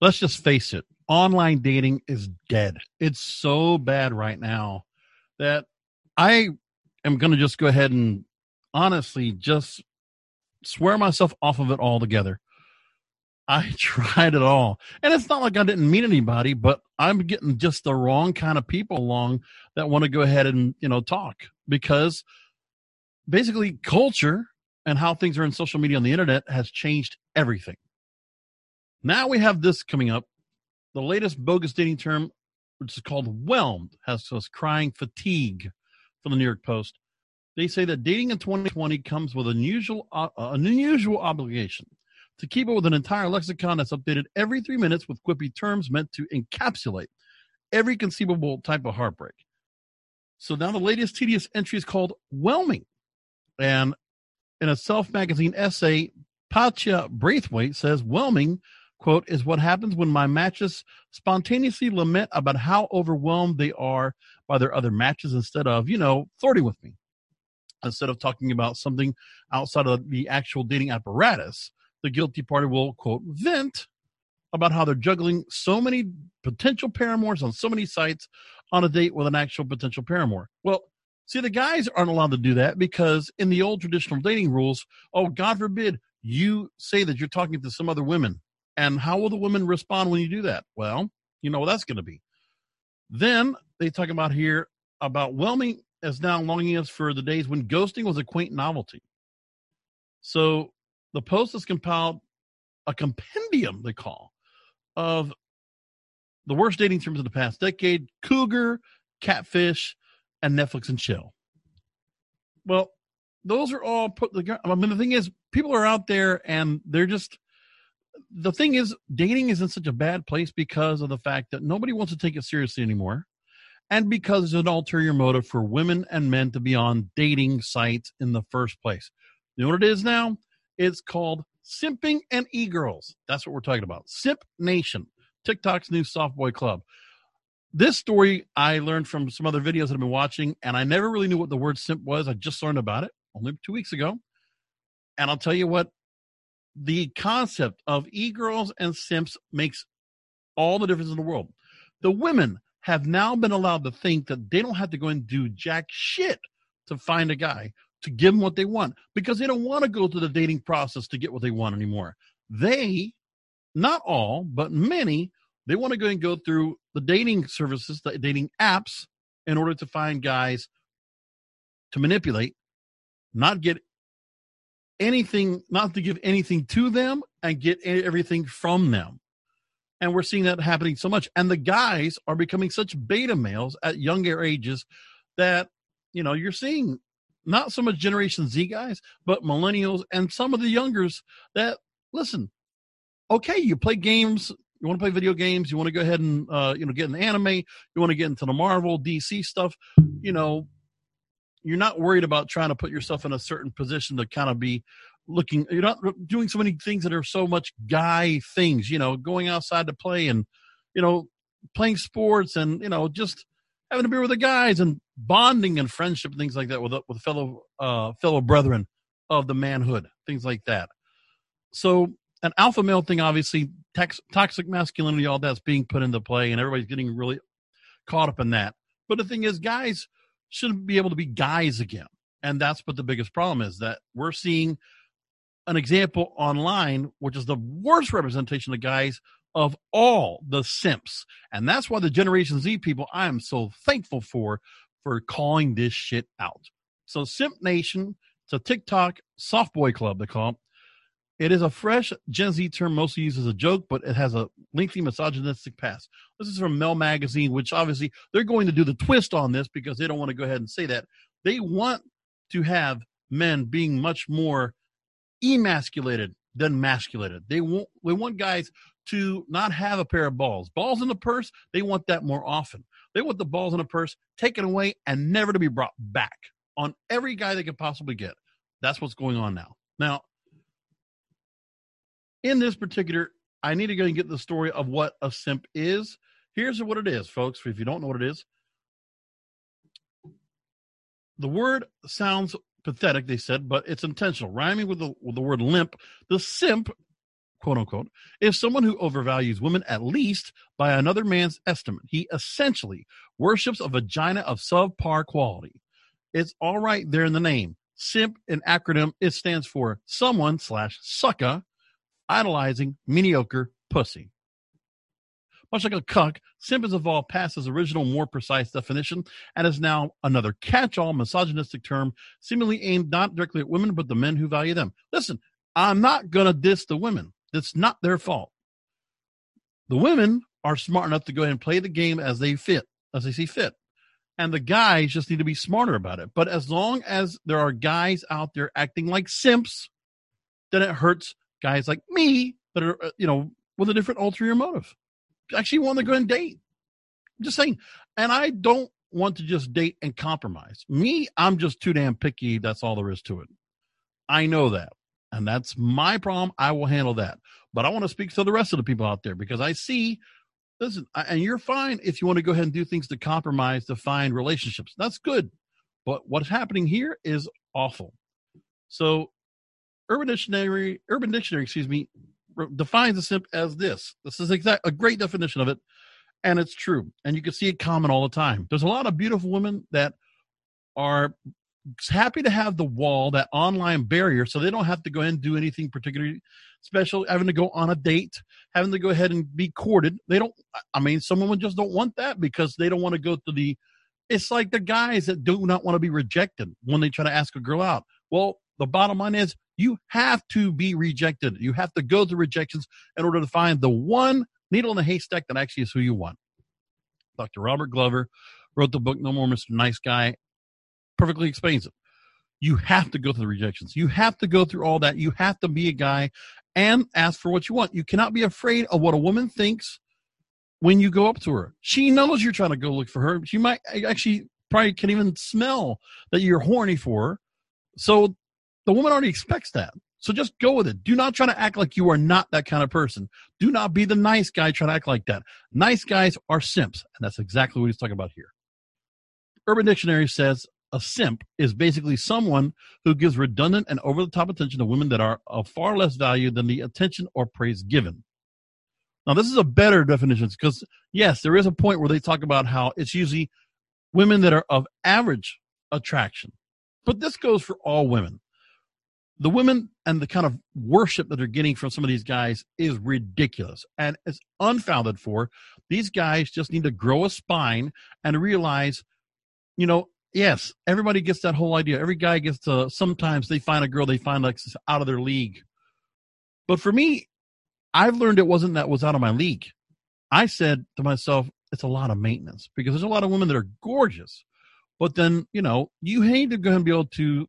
let's just face it online dating is dead. It's so bad right now that I am going to just go ahead and honestly just swear myself off of it altogether. I tried it all. And it's not like I didn't meet anybody, but I'm getting just the wrong kind of people along that want to go ahead and, you know, talk because basically culture and how things are in social media on the internet has changed everything. Now we have this coming up. The latest bogus dating term, which is called whelmed, has us crying fatigue from the New York Post. They say that dating in 2020 comes with unusual, uh, an unusual obligation to keep up with an entire lexicon that's updated every three minutes with quippy terms meant to encapsulate every conceivable type of heartbreak. So now the latest tedious entry is called Whelming. And in a Self magazine essay, Pacha Braithwaite says Whelming, quote, is what happens when my matches spontaneously lament about how overwhelmed they are by their other matches instead of, you know, flirting with me. Instead of talking about something outside of the actual dating apparatus, the guilty party will, quote, vent about how they're juggling so many potential paramours on so many sites on a date with an actual potential paramour. Well, see, the guys aren't allowed to do that because in the old traditional dating rules, oh, God forbid you say that you're talking to some other women. And how will the women respond when you do that? Well, you know what that's going to be. Then they talk about here about whelming as now longing us for the days when ghosting was a quaint novelty. So the Post has compiled a compendium, they call, of the worst dating terms of the past decade cougar, catfish, and Netflix and chill. Well, those are all put together. I mean, the thing is, people are out there and they're just. The thing is, dating is in such a bad place because of the fact that nobody wants to take it seriously anymore. And because there's an ulterior motive for women and men to be on dating sites in the first place. You know what it is now? It's called Simping and E-Girls. That's what we're talking about. Simp Nation, TikTok's new soft boy club. This story I learned from some other videos that I've been watching, and I never really knew what the word simp was. I just learned about it only two weeks ago. And I'll tell you what, the concept of e-girls and simps makes all the difference in the world. The women have now been allowed to think that they don't have to go and do jack shit to find a guy to give them what they want because they don't want to go through the dating process to get what they want anymore. They, not all, but many, they want to go and go through the dating services, the dating apps, in order to find guys to manipulate, not get anything, not to give anything to them and get everything from them. And we're seeing that happening so much. And the guys are becoming such beta males at younger ages that, you know, you're seeing not so much Generation Z guys, but millennials and some of the youngers that listen. Okay, you play games. You want to play video games. You want to go ahead and uh, you know get an anime. You want to get into the Marvel, DC stuff. You know, you're not worried about trying to put yourself in a certain position to kind of be looking. You're not doing so many things that are so much guy things. You know, going outside to play and you know playing sports and you know just having a beer with the guys and bonding and friendship and things like that with with fellow uh, fellow brethren of the manhood, things like that. So an alpha male thing, obviously, toxic masculinity, all that's being put into play, and everybody's getting really caught up in that. But the thing is, guys should be able to be guys again, and that's what the biggest problem is that we're seeing an example online, which is the worst representation of guys of all the simps. And that's why the Generation Z people I am so thankful for for calling this shit out. So Simp Nation, it's a TikTok soft boy club they call it. It is a fresh Gen Z term mostly used as a joke, but it has a lengthy misogynistic past. This is from Mel Magazine, which obviously they're going to do the twist on this because they don't want to go ahead and say that. They want to have men being much more emasculated than masculated. They want they want guys to not have a pair of balls. Balls in the purse, they want that more often. They want the balls in the purse taken away and never to be brought back on every guy they could possibly get. That's what's going on now. Now, in this particular, I need to go and get the story of what a simp is. Here's what it is, folks. If you don't know what it is, the word sounds pathetic, they said, but it's intentional. Rhyming with the, with the word limp, the simp quote unquote, is someone who overvalues women at least by another man's estimate. He essentially worships a vagina of subpar quality. It's all right there in the name. Simp, an acronym, it stands for someone slash sucker idolizing mediocre pussy. Much like a cuck, simp has evolved past his original, more precise definition and is now another catch all misogynistic term, seemingly aimed not directly at women, but the men who value them. Listen, I'm not going to diss the women. It's not their fault. The women are smart enough to go ahead and play the game as they fit, as they see fit. And the guys just need to be smarter about it. But as long as there are guys out there acting like simps, then it hurts guys like me that are, uh, you know, with a different ulterior motive actually want to go and date. I'm just saying. And I don't want to just date and compromise. Me, I'm just too damn picky. That's all there is to it. I know that. And that's my problem. I will handle that. But I want to speak to the rest of the people out there because I see, listen, and you're fine if you want to go ahead and do things to compromise to find relationships. That's good. But what's happening here is awful. So, Urban Dictionary, Urban Dictionary, excuse me, defines a simp as this. This is exact a great definition of it, and it's true. And you can see it common all the time. There's a lot of beautiful women that are happy to have the wall, that online barrier, so they don't have to go and do anything particularly special, having to go on a date, having to go ahead and be courted. They don't. I mean, some women just don't want that because they don't want to go to the. It's like the guys that do not want to be rejected when they try to ask a girl out. Well, the bottom line is you have to be rejected. You have to go through rejections in order to find the one needle in the haystack that actually is who you want. Dr. Robert Glover wrote the book No More Mr. Nice Guy, perfectly explains it. You have to go through the rejections. You have to go through all that. You have to be a guy and ask for what you want. You cannot be afraid of what a woman thinks when you go up to her. She knows you're trying to go look for her. She might actually probably can even smell that you're horny for her. So the woman already expects that. So just go with it. Do not try to act like you are not that kind of person. Do not be the nice guy trying to act like that. Nice guys are simps, and that's exactly what he's talking about here. Urban Dictionary says a simp is basically someone who gives redundant and over the top attention to women that are of far less value than the attention or praise given. Now, this is a better definition because, yes, there is a point where they talk about how it's usually women that are of average attraction. But this goes for all women the women and the kind of worship that they're getting from some of these guys is ridiculous and it's unfounded for. These guys just need to grow a spine and realize you know yes everybody gets that whole idea. Every guy gets to sometimes they find a girl they find like out of their league. But for me i've learned it wasn't that was out of my league. I said to myself it's a lot of maintenance because there's a lot of women that are gorgeous but then you know you need to go and be able to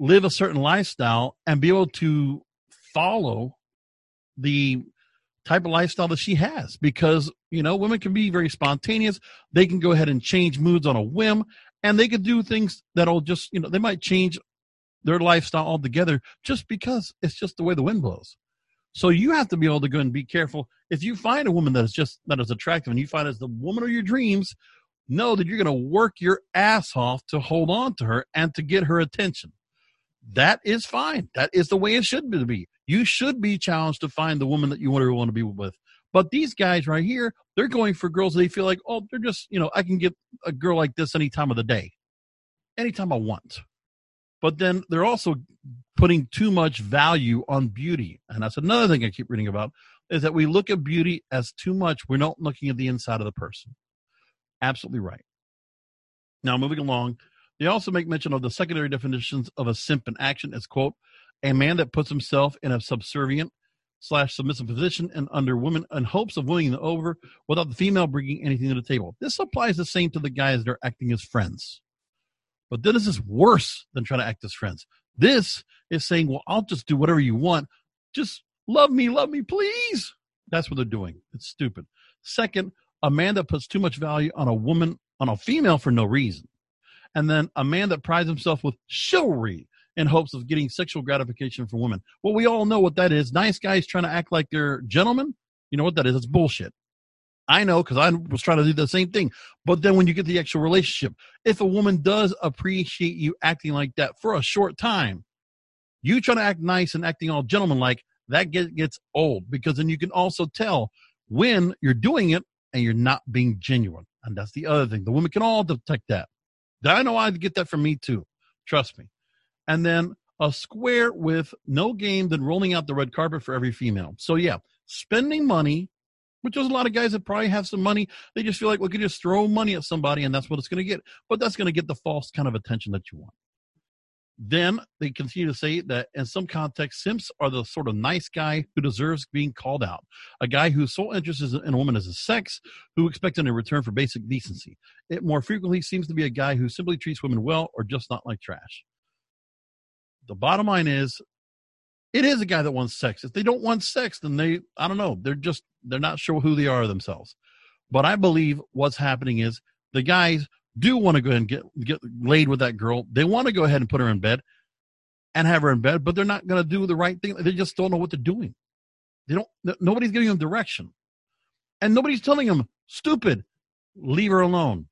live a certain lifestyle and be able to follow the type of lifestyle that she has. Because you know women can be very spontaneous. They can go ahead and change moods on a whim and they could do things that'll just you know they might change their lifestyle altogether just because it's just the way the wind blows. So you have to be able to go and be careful. If you find a woman that is just that is attractive and you find as the woman of your dreams know that you're going to work your ass off to hold on to her and to get her attention that is fine. That is the way it should be. You should be challenged to find the woman that you want to want to be with. But these guys right here, they're going for girls they feel like, oh, they're just, you know, I can get a girl like this any time of the day, anytime I want. But then they're also putting too much value on beauty. And that's another thing I keep reading about is that we look at beauty as too much. We're not looking at the inside of the person. Absolutely right. Now, moving along, they also make mention of the secondary definitions of a simp in action as, quote, a man that puts himself in a subservient slash submissive position and under women in hopes of winning them over without the female bringing anything to the table. This applies the same to the guys that are acting as friends. But this is worse than trying to act as friends. This is saying, well, I'll just do whatever you want. Just love me, love me, please. That's what they're doing. It's stupid. Second, a man that puts too much value on a woman, on a female for no reason and then a man that prides himself with chivalry in hopes of getting sexual gratification from women. Well, we all know what that is. Nice guys trying to act like they're gentlemen. You know what that is? It's bullshit. I know because I was trying to do the same thing. But then when you get the actual relationship, if a woman does appreciate you acting like that for a short time, you trying to act nice and acting all gentleman like, that get, gets old because then you can also tell when you're doing it and you're not being genuine. And that's the other thing. The women can all detect that. I know I'd get that from me too. Trust me. And then a square with no game than rolling out the red carpet for every female. So yeah, spending money, which there's a lot of guys that probably have some money. They just feel like we can just throw money at somebody and that's what it's going to get. But that's going to get the false kind of attention that you want. Then they continue to say that in some contexts, simps are the sort of nice guy who deserves being called out. A guy whose sole interest is in a woman is his sex, who expects in return for basic decency. It more frequently seems to be a guy who simply treats women well or just not like trash. The bottom line is, it is a guy that wants sex. If they don't want sex, then they, I don't know, they're just, they're not sure who they are themselves. But I believe what's happening is the guys do want to go ahead and get get laid with that girl. They want to go ahead and put her in bed and have her in bed, but they're not going to do the right thing. They just don't know what they're doing. They don't. Nobody's giving them direction, and nobody's telling them, "Stupid, leave her alone."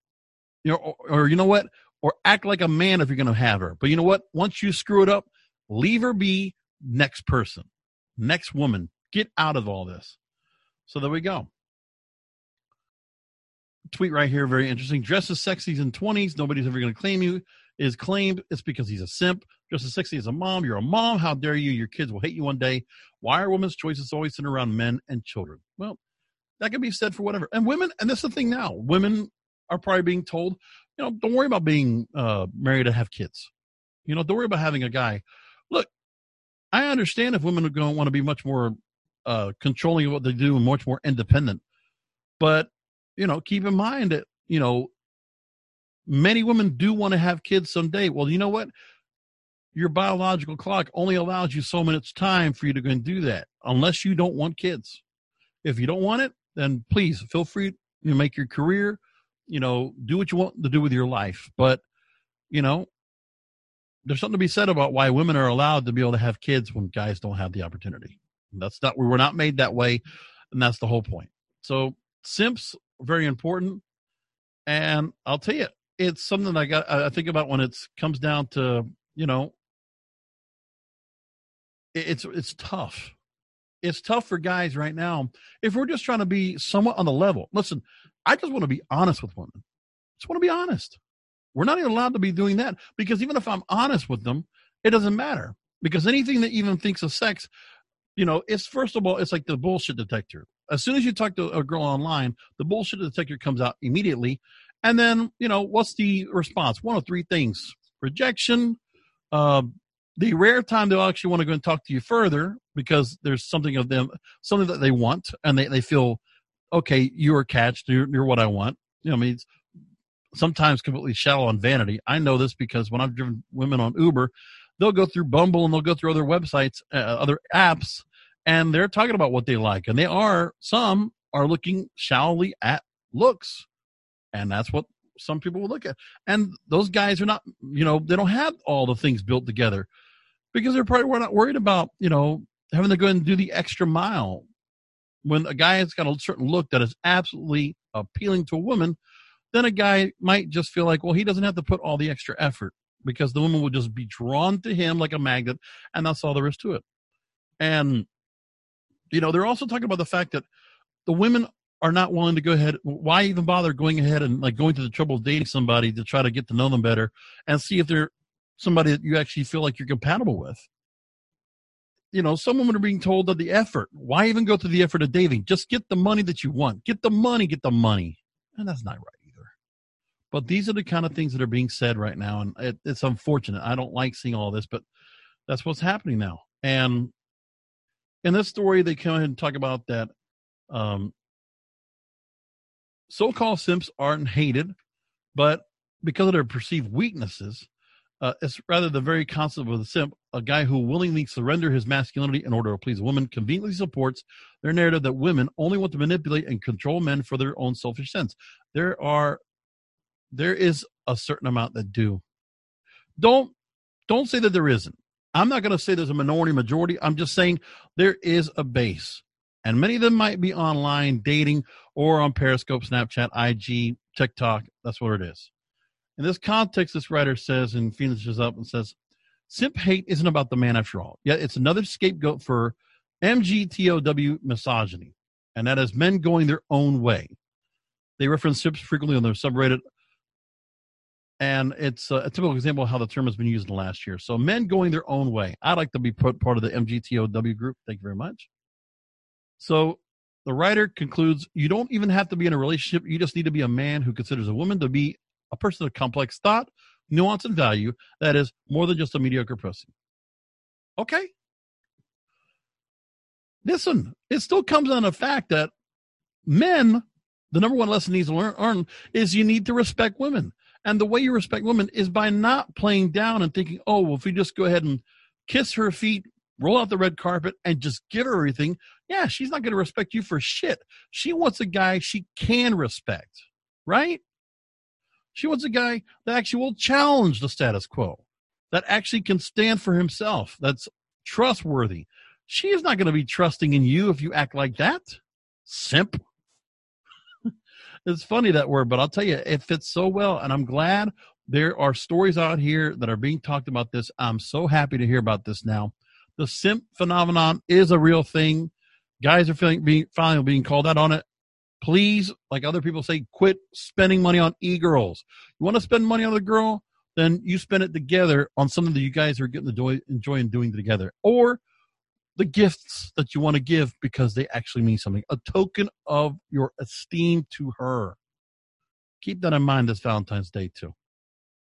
You know, or, or you know what? Or act like a man if you're going to have her. But you know what? Once you screw it up, leave her be. Next person, next woman, get out of all this. So there we go tweet right here, very interesting. Dress as sexy in 20s, nobody's ever going to claim you. Is claimed it's because he's a simp. Dress as sexy as a mom. You're a mom. How dare you? Your kids will hate you one day. Why are women's choices always centered around men and children? Well, that can be said for whatever. And women, and that's the thing now. Women are probably being told, you know, don't worry about being uh, married to have kids. You know, don't worry about having a guy. Look, I understand if women are going to want to be much more uh, controlling of what they do and much more independent. But you know, keep in mind that, you know, many women do want to have kids someday. Well, you know what? Your biological clock only allows you so much time for you to go and do that, unless you don't want kids. If you don't want it, then please feel free to make your career, you know, do what you want to do with your life. But, you know, there's something to be said about why women are allowed to be able to have kids when guys don't have the opportunity. That's not, we were not made that way. And that's the whole point. So simps very important. And I'll tell you, it's something I got. I think about when it comes down to you know, it's it's tough. It's tough for guys right now. If we're just trying to be somewhat on the level, listen, I just want to be honest with women. Just want to be honest. We're not even allowed to be doing that because even if I'm honest with them, it doesn't matter because anything that even thinks of sex, you know, it's first of all, it's like the bullshit detector as soon as you talk to a girl online, the bullshit detector comes out immediately. And then, you know, what's the response? One of three things rejection, uh, the rare time they'll actually want to go and talk to you further because there's something of them, something that they want, and they, they feel, okay, you're catched, you're, you're what I want. You know, I mean, sometimes completely shallow on vanity. I know this because when I've driven women on Uber, they'll go through Bumble and they'll go through other websites, uh, other apps, and they're talking about what they like and they are some are looking shallowly at looks and that's what some people will look at. And those guys are not you know they don't have all the things built together because they're probably not worried about you know having to go and do the extra mile. When a guy has got a certain look that is absolutely appealing to a woman then a guy might just feel like well he doesn't have to put all the extra effort because the woman will just be drawn to him like a magnet and that's all there is to it. And you know, they're also talking about the fact that the women are not willing to go ahead. Why even bother going ahead and like going to the trouble of dating somebody to try to get to know them better and see if they're somebody that you actually feel like you're compatible with? You know, some women are being told that the effort. Why even go through the effort of dating? Just get the money that you want. Get the money. Get the money. And that's not right either. But these are the kind of things that are being said right now, and it, it's unfortunate. I don't like seeing all this, but that's what's happening now. And in this story, they come ahead and talk about that um, so-called simps aren't hated, but because of their perceived weaknesses, uh, it's rather the very concept of the simp, a guy who willingly surrender his masculinity in order to please a woman, conveniently supports their narrative that women only want to manipulate and control men for their own selfish sense. There are, there is a certain amount that do. Don't, don't say that there isn't. I'm not going to say there's a minority majority. I'm just saying there is a base. And many of them might be online dating or on Periscope, Snapchat, IG, TikTok. That's what it is. In this context, this writer says and finishes up and says, Simp hate isn't about the man after all. Yet it's another scapegoat for MGTOW misogyny, and that is men going their own way. They reference simps frequently on their subreddit, and it's a, typical example of how the term has been used in the last year. So, men going their own way. I'd like to be put part of the MGTOW group. Thank you very much. So, the writer concludes you don't even have to be in a relationship. You just need to be a man who considers a woman to be a person of complex thought, nuance, and value that is more than just a mediocre pussy. Okay. Listen, it still comes on the fact that men, the number one lesson needs to learn is you need to respect women. And the way you respect women is by not playing down and thinking, oh, well, if we just go ahead and kiss her feet, roll out the red carpet, and just give her everything, yeah, she's not going to respect you for shit. She wants a guy she can respect, right? She wants a guy that actually will challenge the status quo, that actually can stand for himself, that's trustworthy. She is not going to be trusting in you if you act like that. Simp. It's funny that word, but I'll tell you, it fits so well. And I'm glad there are stories out here that are being talked about this. I'm so happy to hear about this now. The simp phenomenon is a real thing. Guys are feeling being finally being called out on it please, like other people say, quit spending money on e-girls. You want to spend money on a girl? Then you spend it together on something that you guys are getting the joy, enjoying doing together. Or the gifts that you want to give because they actually mean something. A token of your esteem to her. Keep that in mind this Valentine's Day too.